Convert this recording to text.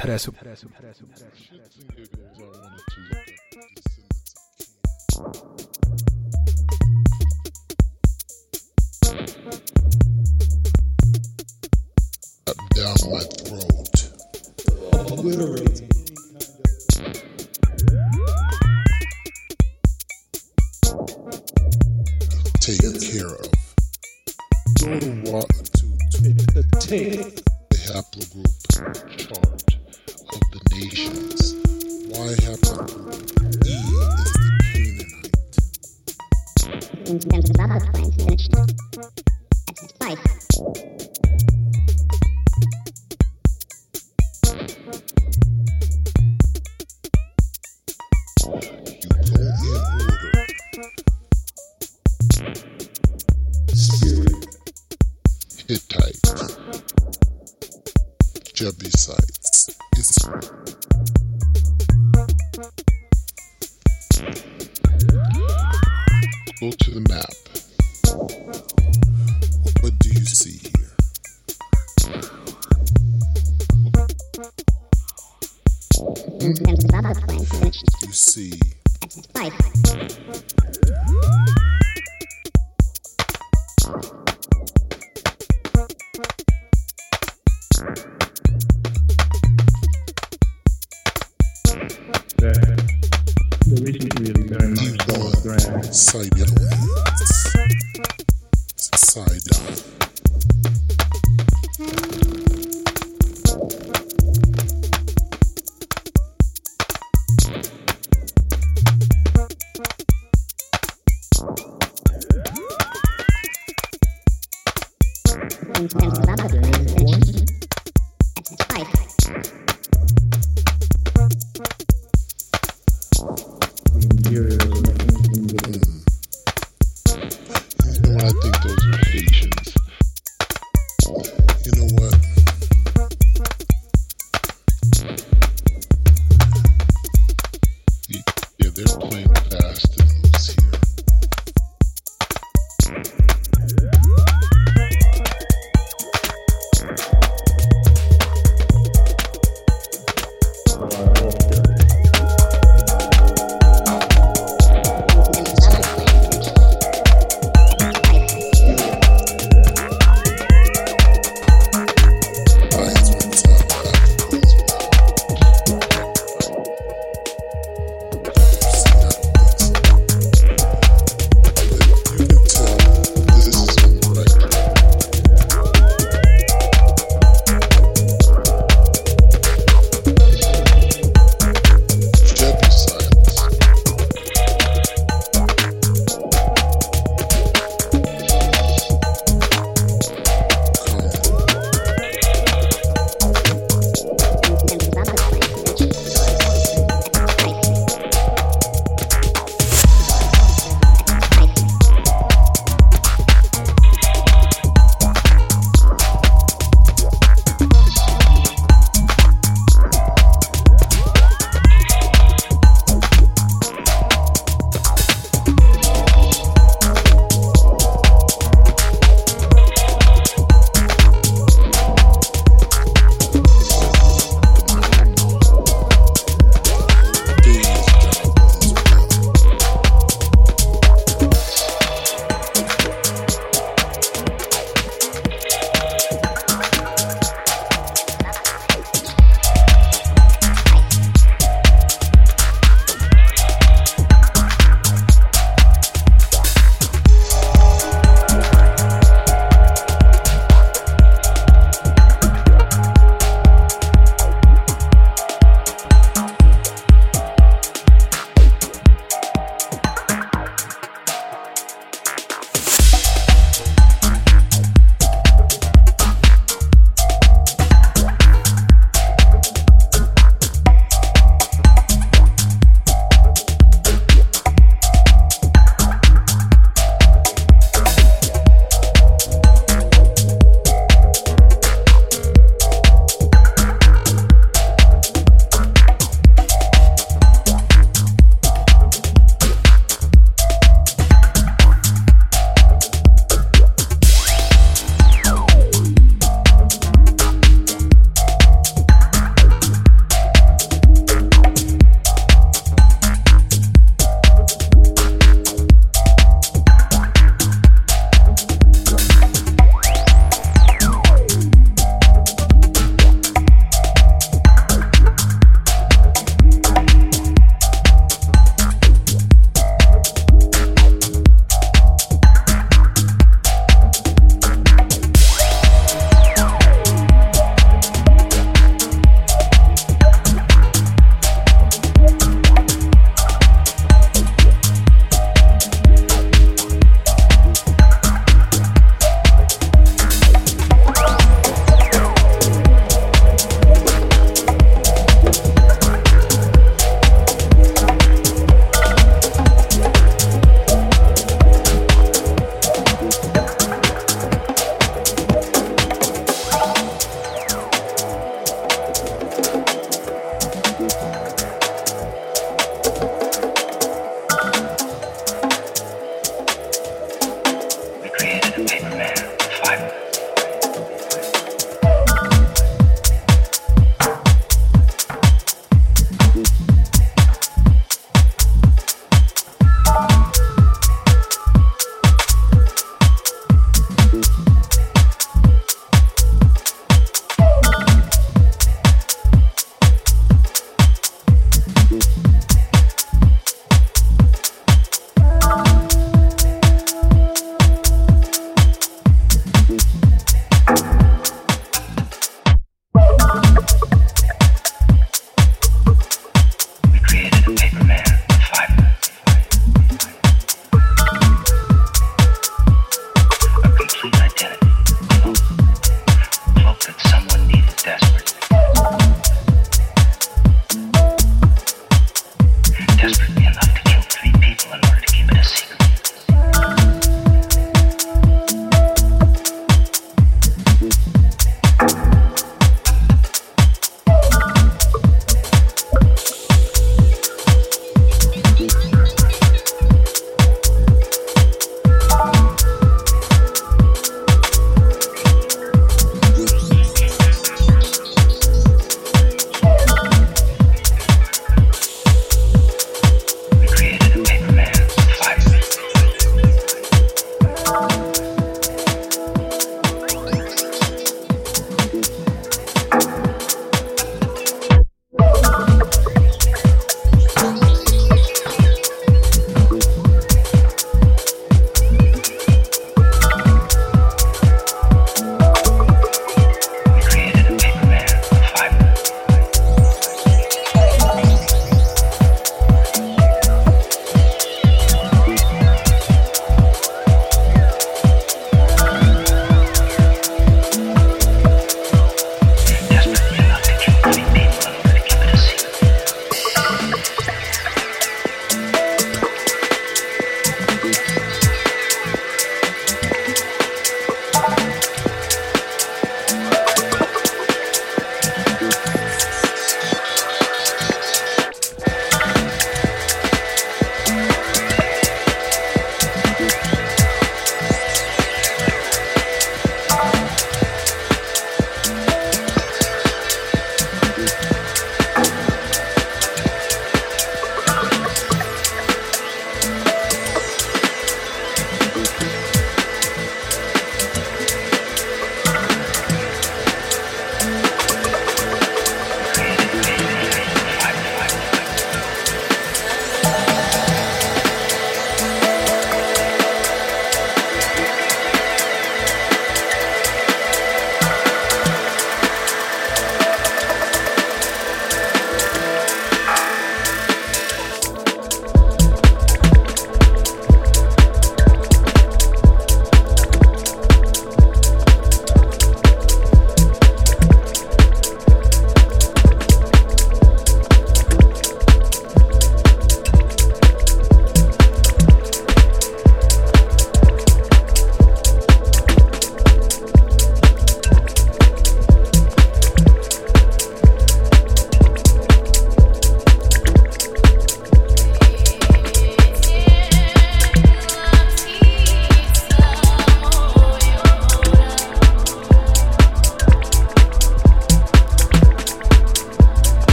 interessa. down